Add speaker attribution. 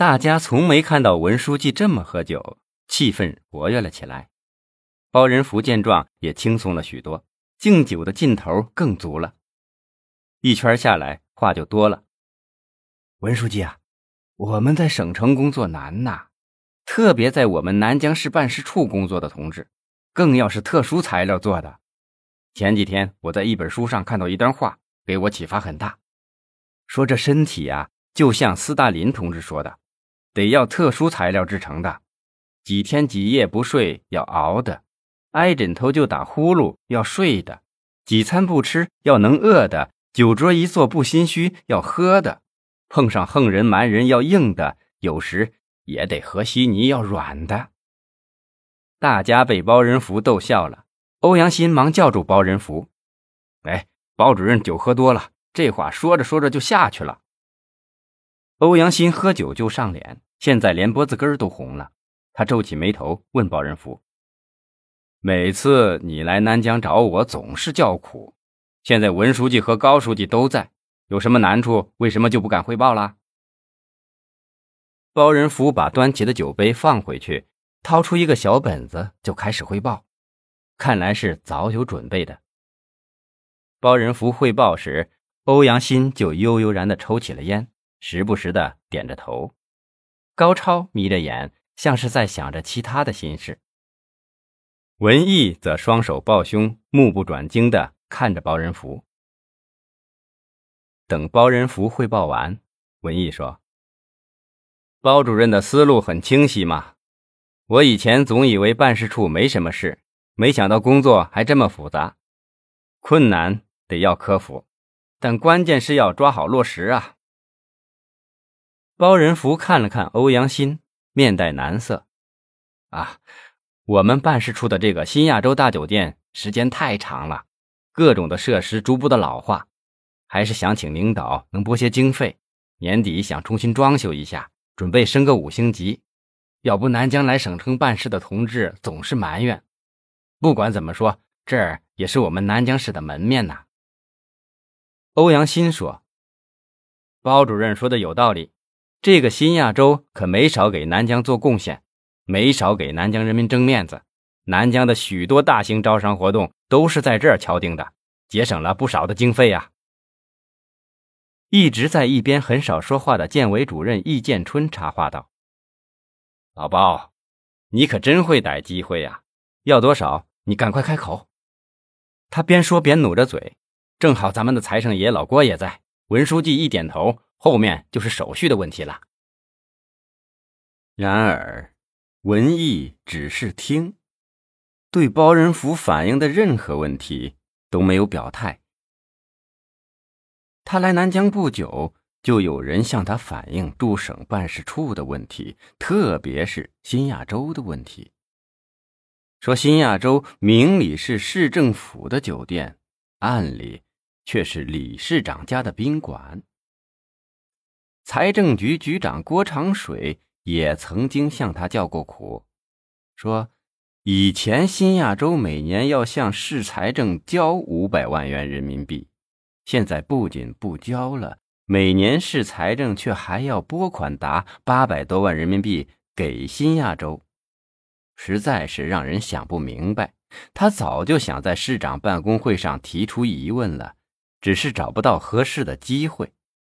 Speaker 1: 大家从没看到文书记这么喝酒，气氛活跃了起来。包仁福见状也轻松了许多，敬酒的劲头更足了。一圈下来，话就多了。文书记啊，我们在省城工作难呐，特别在我们南江市办事处工作的同志，更要是特殊材料做的。前几天我在一本书上看到一段话，给我启发很大，说这身体啊，就像斯大林同志说的。得要特殊材料制成的，几天几夜不睡要熬的，挨枕头就打呼噜要睡的，几餐不吃要能饿的，酒桌一坐不心虚要喝的，碰上横人蛮人要硬的，有时也得和稀泥要软的。大家被包仁福逗笑了，欧阳新忙叫住包仁福：“哎，包主任酒喝多了，这话说着说着就下去了。”欧阳新喝酒就上脸，现在连脖子根都红了。他皱起眉头问包仁福：“每次你来南疆找我，总是叫苦。现在文书记和高书记都在，有什么难处？为什么就不敢汇报了？”包仁福把端起的酒杯放回去，掏出一个小本子就开始汇报，看来是早有准备的。包仁福汇报时，欧阳新就悠悠然地抽起了烟。时不时的点着头，高超眯着眼，像是在想着其他的心事。文艺则双手抱胸，目不转睛的看着包仁福。等包仁福汇报完，文艺说：“包主任的思路很清晰嘛。我以前总以为办事处没什么事，没想到工作还这么复杂，困难得要克服，但关键是要抓好落实啊。”包仁福看了看欧阳新，面带难色。啊，我们办事处的这个新亚洲大酒店时间太长了，各种的设施逐步的老化，还是想请领导能拨些经费，年底想重新装修一下，准备升个五星级。要不南疆来省城办事的同志总是埋怨。不管怎么说，这儿也是我们南疆市的门面呐。欧阳新说：“包主任说的有道理。”这个新亚洲可没少给南疆做贡献，没少给南疆人民争面子。南疆的许多大型招商活动都是在这儿敲定的，节省了不少的经费啊。一直在一边很少说话的建委主任易建春插话道：“老包，你可真会逮机会呀！要多少？你赶快开口。”他边说边努着嘴，正好咱们的财神爷老郭也在。文书记一点头。后面就是手续的问题了。然而，文艺只是听，对包仁福反映的任何问题都没有表态。他来南疆不久，就有人向他反映驻省办事处的问题，特别是新亚洲的问题。说新亚洲明里是市政府的酒店，暗里却是理事长家的宾馆。财政局局长郭长水也曾经向他叫过苦，说以前新亚洲每年要向市财政交五百万元人民币，现在不仅不交了，每年市财政却还要拨款达八百多万人民币给新亚洲，实在是让人想不明白。他早就想在市长办公会上提出疑问了，只是找不到合适的机会。